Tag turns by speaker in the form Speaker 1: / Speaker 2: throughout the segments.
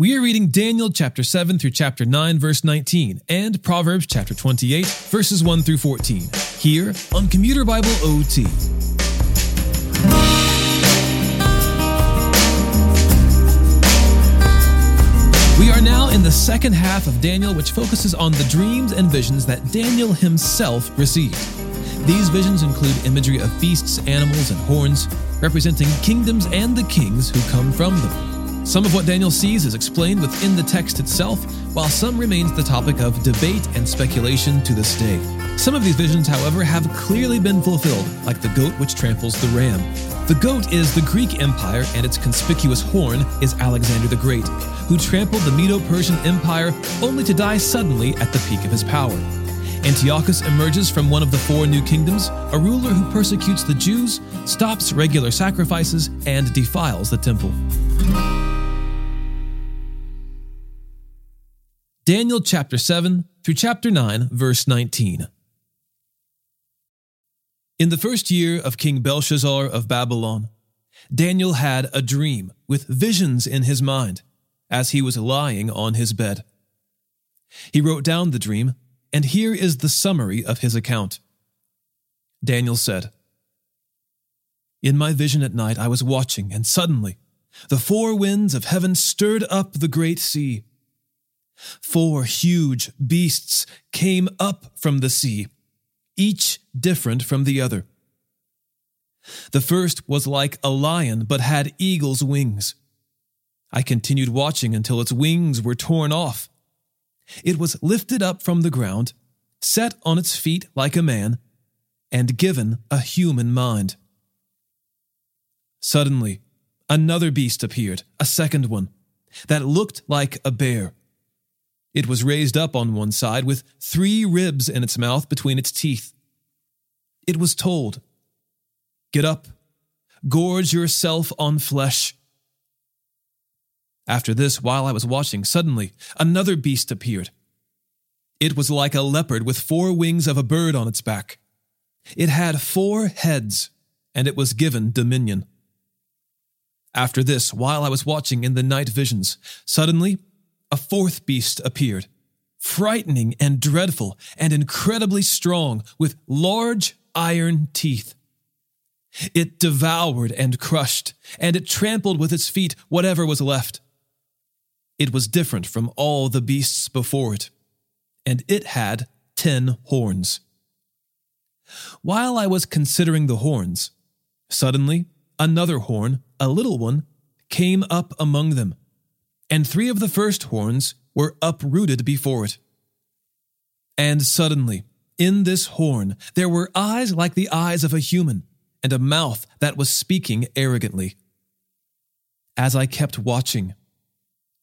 Speaker 1: We are reading Daniel chapter 7 through chapter 9, verse 19, and Proverbs chapter 28, verses 1 through 14, here on Commuter Bible OT. We are now in the second half of Daniel, which focuses on the dreams and visions that Daniel himself received. These visions include imagery of beasts, animals, and horns, representing kingdoms and the kings who come from them. Some of what Daniel sees is explained within the text itself, while some remains the topic of debate and speculation to this day. Some of these visions, however, have clearly been fulfilled, like the goat which tramples the ram. The goat is the Greek Empire, and its conspicuous horn is Alexander the Great, who trampled the Medo Persian Empire only to die suddenly at the peak of his power. Antiochus emerges from one of the four new kingdoms, a ruler who persecutes the Jews, stops regular sacrifices, and defiles the temple. Daniel chapter 7 through chapter 9, verse 19. In the first year of King Belshazzar of Babylon, Daniel had a dream with visions in his mind as he was lying on his bed. He wrote down the dream, and here is the summary of his account. Daniel said, In my vision at night I was watching, and suddenly the four winds of heaven stirred up the great sea. Four huge beasts came up from the sea each different from the other. The first was like a lion, but had eagle's wings. I continued watching until its wings were torn off. It was lifted up from the ground, set on its feet like a man, and given a human mind. Suddenly, another beast appeared, a second one, that looked like a bear. It was raised up on one side with three ribs in its mouth between its teeth. It was told, Get up, gorge yourself on flesh. After this, while I was watching, suddenly another beast appeared. It was like a leopard with four wings of a bird on its back. It had four heads, and it was given dominion. After this, while I was watching in the night visions, suddenly a fourth beast appeared, frightening and dreadful and incredibly strong, with large iron teeth. It devoured and crushed, and it trampled with its feet whatever was left. It was different from all the beasts before it, and it had ten horns. While I was considering the horns, suddenly another horn, a little one, came up among them and three of the first horns were uprooted before it. And suddenly, in this horn, there were eyes like the eyes of a human, and a mouth that was speaking arrogantly. As I kept watching,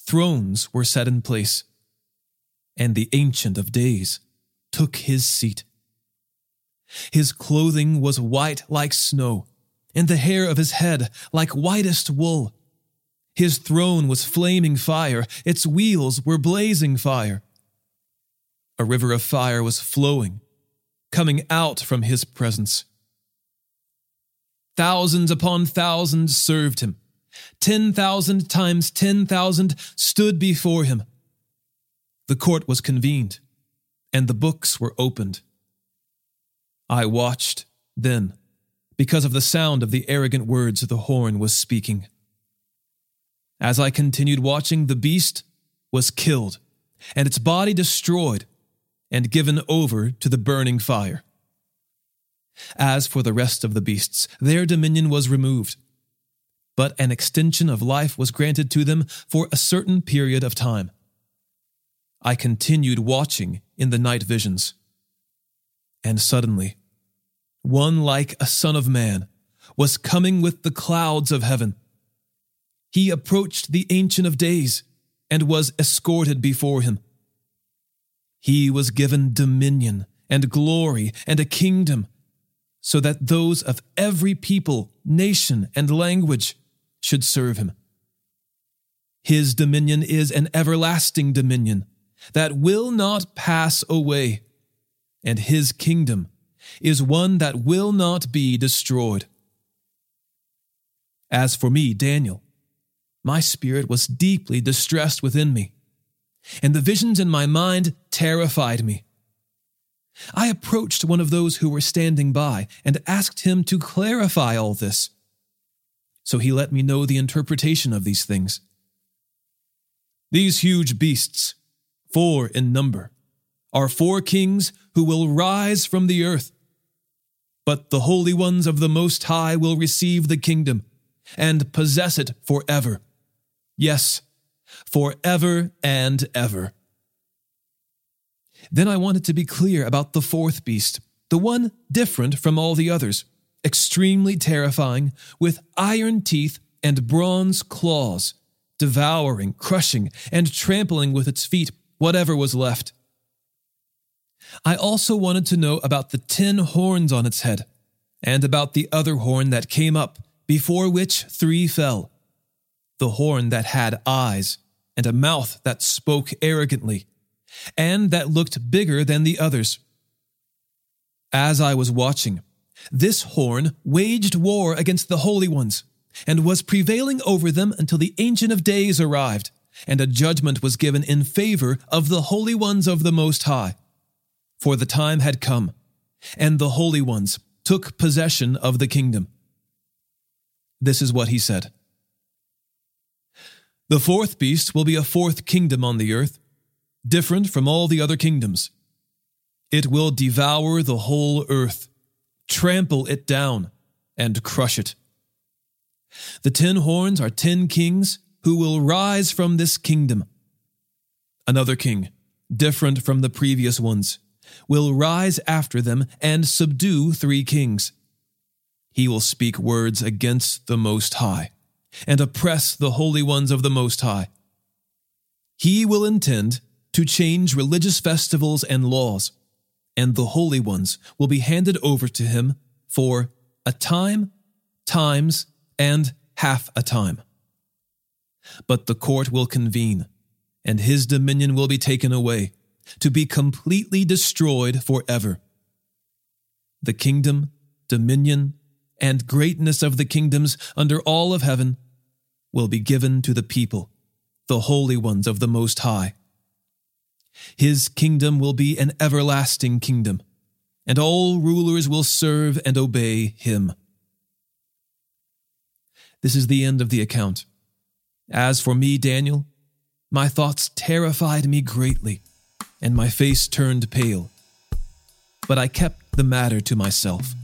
Speaker 1: thrones were set in place, and the Ancient of Days took his seat. His clothing was white like snow, and the hair of his head like whitest wool. His throne was flaming fire, its wheels were blazing fire. A river of fire was flowing, coming out from his presence. Thousands upon thousands served him. Ten thousand times ten thousand stood before him. The court was convened, and the books were opened. I watched, then, because of the sound of the arrogant words the horn was speaking. As I continued watching, the beast was killed, and its body destroyed and given over to the burning fire. As for the rest of the beasts, their dominion was removed, but an extension of life was granted to them for a certain period of time. I continued watching in the night visions. And suddenly, one like a son of man was coming with the clouds of heaven he approached the Ancient of Days and was escorted before him. He was given dominion and glory and a kingdom, so that those of every people, nation, and language should serve him. His dominion is an everlasting dominion that will not pass away, and his kingdom is one that will not be destroyed. As for me, Daniel, my spirit was deeply distressed within me, and the visions in my mind terrified me. I approached one of those who were standing by and asked him to clarify all this. So he let me know the interpretation of these things. These huge beasts, four in number, are four kings who will rise from the earth. But the holy ones of the Most High will receive the kingdom and possess it forever. Yes, forever and ever. Then I wanted to be clear about the fourth beast, the one different from all the others, extremely terrifying, with iron teeth and bronze claws, devouring, crushing, and trampling with its feet whatever was left. I also wanted to know about the ten horns on its head, and about the other horn that came up, before which three fell the horn that had eyes, and a mouth that spoke arrogantly, and that looked bigger than the others. As I was watching, this horn waged war against the holy ones, and was prevailing over them until the Ancient of Days arrived, and a judgment was given in favor of the holy ones of the Most High. For the time had come, and the holy ones took possession of the kingdom. This is what he said. The fourth beast will be a fourth kingdom on the earth, different from all the other kingdoms. It will devour the whole earth, trample it down, and crush it. The ten horns are ten kings who will rise from this kingdom. Another king, different from the previous ones, will rise after them and subdue three kings. He will speak words against the Most High and oppress the holy ones of the Most High. He will intend to change religious festivals and laws, and the holy ones will be handed over to him for a time, times, and half a time. But the court will convene, and his dominion will be taken away, to be completely destroyed forever. The kingdom, dominion, and greatness of the kingdoms under all of heaven will be given to the people, the holy ones of the Most High. His kingdom will be an everlasting kingdom, and all rulers will serve and obey him. This is the end of the account. As for me, Daniel, my thoughts terrified me greatly, and my face turned pale. But I kept the matter to myself.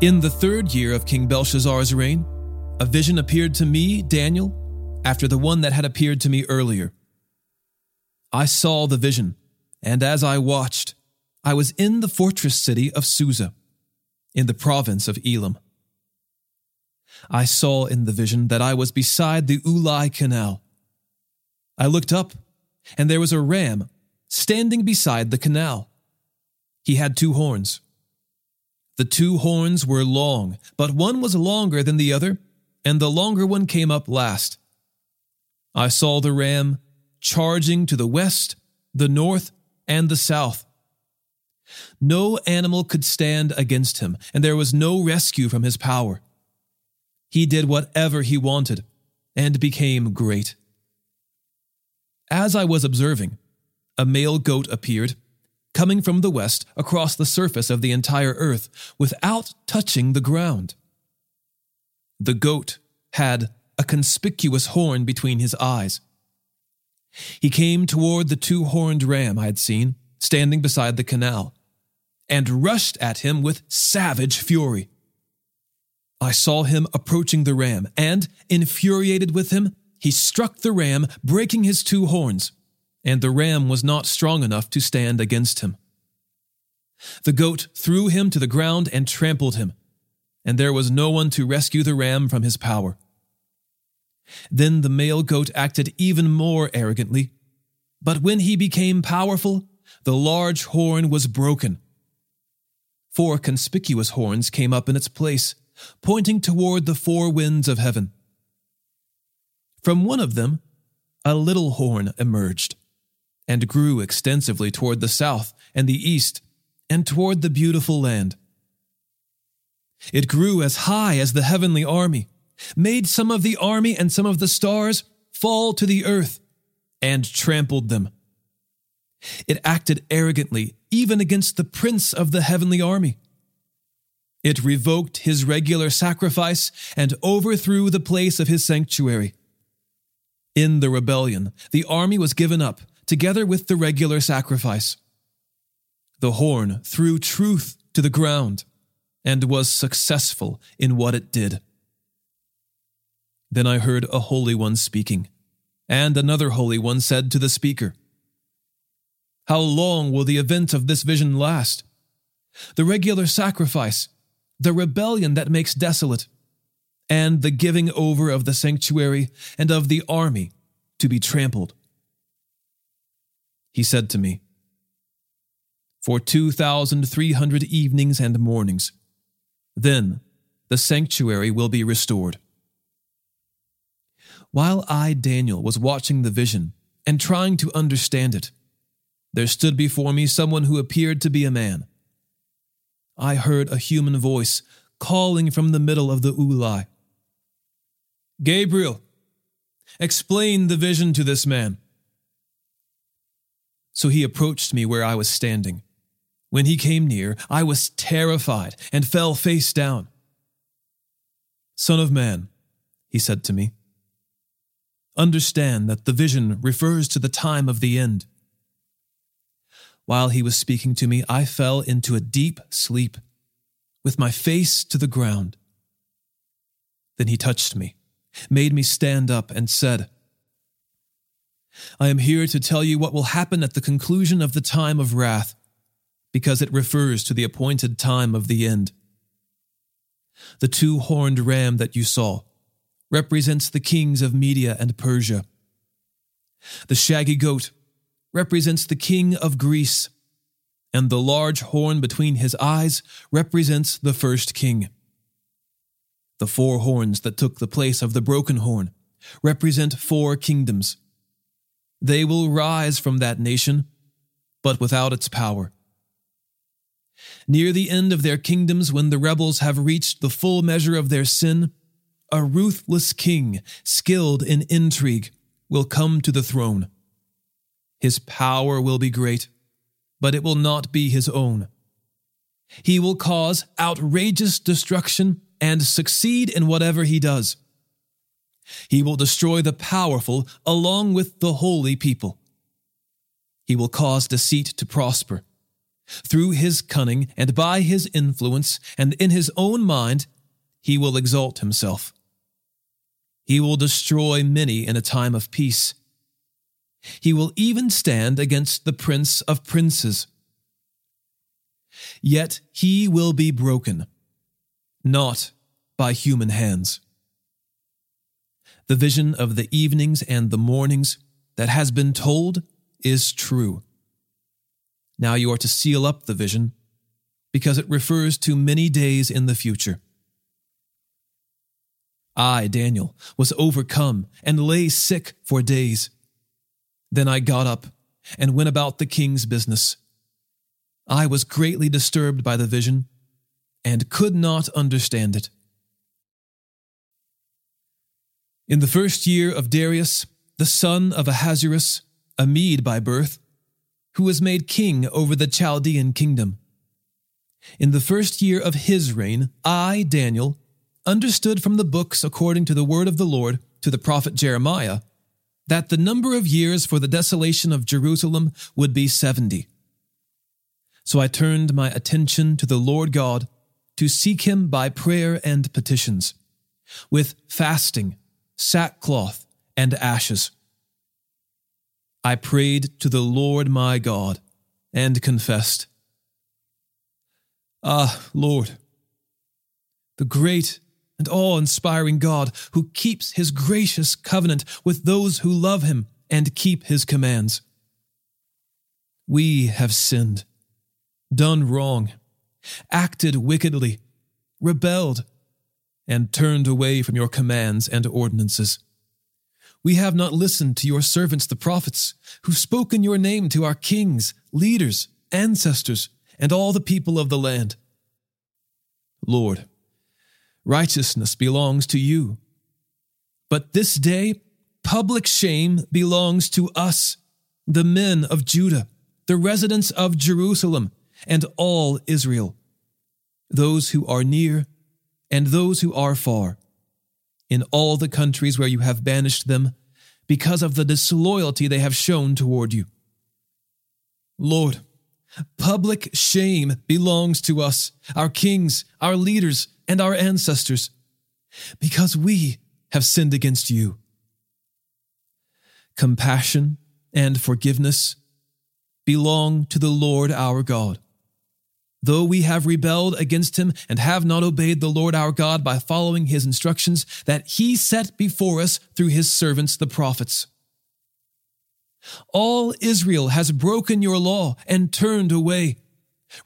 Speaker 1: In the third year of King Belshazzar's reign, a vision appeared to me, Daniel, after the one that had appeared to me earlier. I saw the vision, and as I watched, I was in the fortress city of Susa, in the province of Elam. I saw in the vision that I was beside the Ulai Canal. I looked up, and there was a ram standing beside the canal. He had two horns the two horns were long, but one was longer than the other, and the longer one came up last. I saw the ram charging to the west, the north, and the south. No animal could stand against him, and there was no rescue from his power. He did whatever he wanted and became great. As I was observing, a male goat appeared coming from the west across the surface of the entire earth without touching the ground. The goat had a conspicuous horn between his eyes. He came toward the two horned ram I had seen standing beside the canal and rushed at him with savage fury. I saw him approaching the ram, and, infuriated with him, he struck the ram, breaking his two horns, and the ram was not strong enough to stand against him. The goat threw him to the ground and trampled him, and there was no one to rescue the ram from his power. Then the male goat acted even more arrogantly, but when he became powerful, the large horn was broken. Four conspicuous horns came up in its place, pointing toward the four winds of heaven. From one of them, a little horn emerged and grew extensively toward the south and the east and toward the beautiful land. It grew as high as the heavenly army, made some of the army and some of the stars fall to the earth, and trampled them. It acted arrogantly even against the prince of the heavenly army. It revoked his regular sacrifice and overthrew the place of his sanctuary. In the rebellion, the army was given up, together with the regular sacrifice. The horn threw truth to the ground and was successful in what it did. Then I heard a holy one speaking, and another holy one said to the speaker, How long will the event of this vision last? The regular sacrifice the rebellion that makes desolate, and the giving over of the sanctuary and of the army to be trampled. He said to me, For 2,300 evenings and mornings, then the sanctuary will be restored. While I, Daniel, was watching the vision and trying to understand it, there stood before me someone who appeared to be a man. I heard a human voice calling from the middle of the Ulai. Gabriel, explain the vision to this man. So he approached me where I was standing. When he came near, I was terrified and fell face down. Son of man, he said to me, understand that the vision refers to the time of the end. While he was speaking to me, I fell into a deep sleep, with my face to the ground. Then he touched me, made me stand up, and said, I am here to tell you what will happen at the conclusion of the time of wrath, because it refers to the appointed time of the end. The two horned ram that you saw represents the kings of Media and Persia. The shaggy goat represents the king of Greece, and the large horn between his eyes represents the first king. The four horns that took the place of the broken horn represent four kingdoms. They will rise from that nation, but without its power. Near the end of their kingdoms, when the rebels have reached the full measure of their sin, a ruthless king, skilled in intrigue, will come to the throne. His power will be great, but it will not be his own. He will cause outrageous destruction and succeed in whatever he does. He will destroy the powerful along with the holy people. He will cause deceit to prosper. Through his cunning and by his influence and in his own mind, he will exalt himself. He will destroy many in a time of peace he will even stand against the prince of princes. Yet he will be broken, not by human hands. The vision of the evenings and the mornings that has been told is true. Now you are to seal up the vision because it refers to many days in the future. I, Daniel, was overcome and lay sick for days. Then I got up and went about the king's business. I was greatly disturbed by the vision and could not understand it. In the first year of Darius, the son of Ahasuerus, a Mede by birth, who was made king over the Chaldean kingdom. In the first year of his reign, I, Daniel, understood from the books according to the word of the Lord to the prophet Jeremiah that the number of years for the desolation of Jerusalem would be 70. So I turned my attention to the Lord God to seek him by prayer and petitions, with fasting, sackcloth, and ashes. I prayed to the Lord my God and confessed, Ah, Lord, the great and awe inspiring God who keeps his gracious covenant with those who love him and keep his commands. We have sinned, done wrong, acted wickedly, rebelled, and turned away from your commands and ordinances. We have not listened to your servants, the prophets, who spoke in your name to our kings, leaders, ancestors, and all the people of the land. Lord, righteousness belongs to you. But this day, public shame belongs to us, the men of Judah, the residents of Jerusalem, and all Israel, those who are near and those who are far in all the countries where you have banished them, because of the disloyalty they have shown toward you. Lord, public shame belongs to us, our kings, our leaders, and our ancestors, because we have sinned against you. Compassion and forgiveness belong to the Lord our God. Though we have rebelled against him and have not obeyed the Lord our God by following his instructions that he set before us through his servants the prophets. All Israel has broken your law and turned away,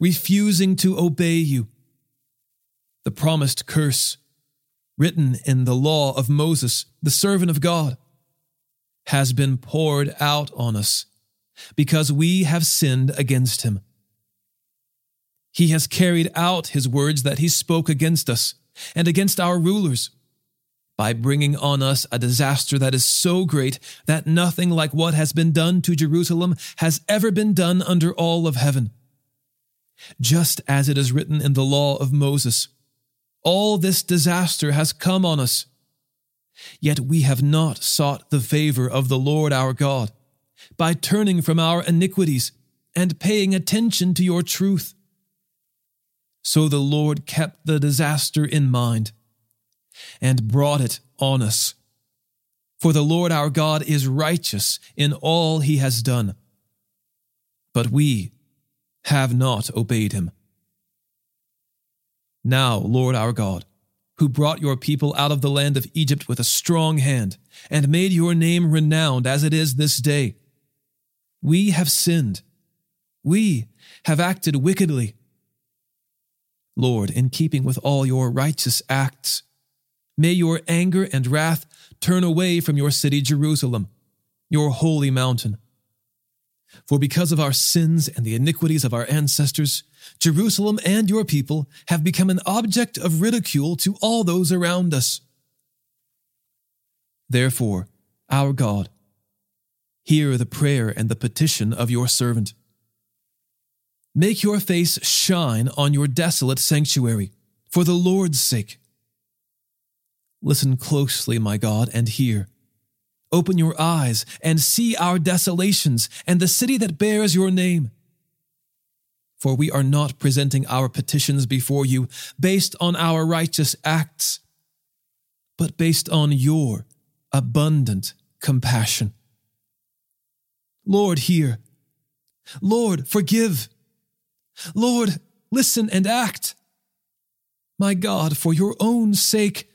Speaker 1: refusing to obey you. The promised curse, written in the law of Moses, the servant of God, has been poured out on us because we have sinned against him. He has carried out his words that he spoke against us and against our rulers by bringing on us a disaster that is so great that nothing like what has been done to Jerusalem has ever been done under all of heaven. Just as it is written in the law of Moses, all this disaster has come on us. Yet we have not sought the favor of the Lord our God by turning from our iniquities and paying attention to your truth. So the Lord kept the disaster in mind and brought it on us. For the Lord our God is righteous in all he has done. But we have not obeyed him. Now, Lord our God, who brought your people out of the land of Egypt with a strong hand, and made your name renowned as it is this day, we have sinned. We have acted wickedly Lord, in keeping with all your righteous acts. May your anger and wrath turn away from your city, Jerusalem, your holy mountain. For because of our sins and the iniquities of our ancestors, Jerusalem and your people have become an object of ridicule to all those around us. Therefore, our God, hear the prayer and the petition of your servant Make your face shine on your desolate sanctuary, for the Lord's sake. Listen closely, my God, and hear. Open your eyes and see our desolations and the city that bears your name. For we are not presenting our petitions before you based on our righteous acts, but based on your abundant compassion. Lord, hear. Lord, forgive. Lord, listen and act. My God, for your own sake,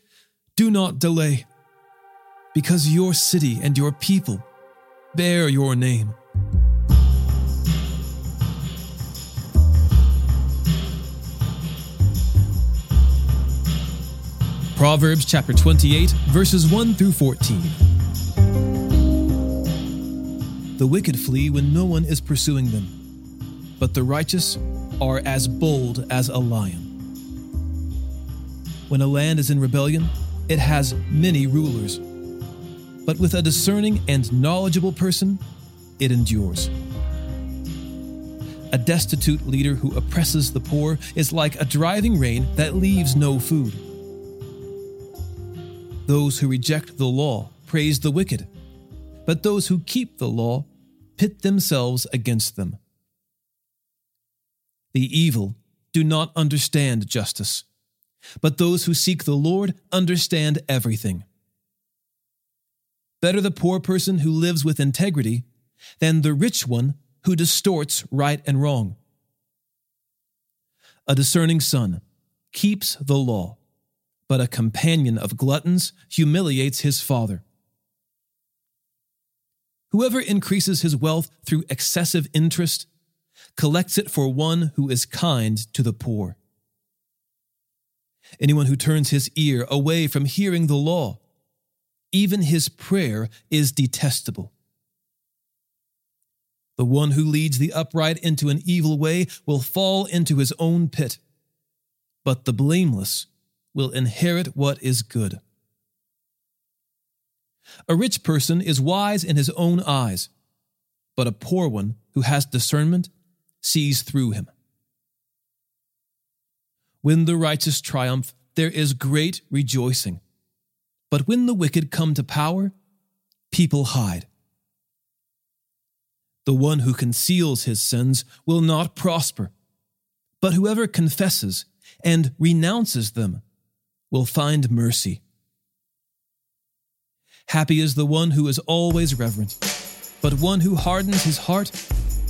Speaker 1: do not delay, because your city and your people bear your name. Proverbs chapter 28, verses 1 through 14. The wicked flee when no one is pursuing them but the righteous are as bold as a lion. When a land is in rebellion, it has many rulers, but with a discerning and knowledgeable person, it endures. A destitute leader who oppresses the poor is like a driving rain that leaves no food. Those who reject the law praise the wicked, but those who keep the law pit themselves against them. The evil do not understand justice, but those who seek the Lord understand everything. Better the poor person who lives with integrity than the rich one who distorts right and wrong. A discerning son keeps the law, but a companion of gluttons humiliates his father. Whoever increases his wealth through excessive interest collects it for one who is kind to the poor. Anyone who turns his ear away from hearing the law, even his prayer is detestable. The one who leads the upright into an evil way will fall into his own pit, but the blameless will inherit what is good. A rich person is wise in his own eyes, but a poor one who has discernment sees through him. When the righteous triumph, there is great rejoicing. But when the wicked come to power, people hide. The one who conceals his sins will not prosper, but whoever confesses and renounces them will find mercy. Happy is the one who is always reverent, but one who hardens his heart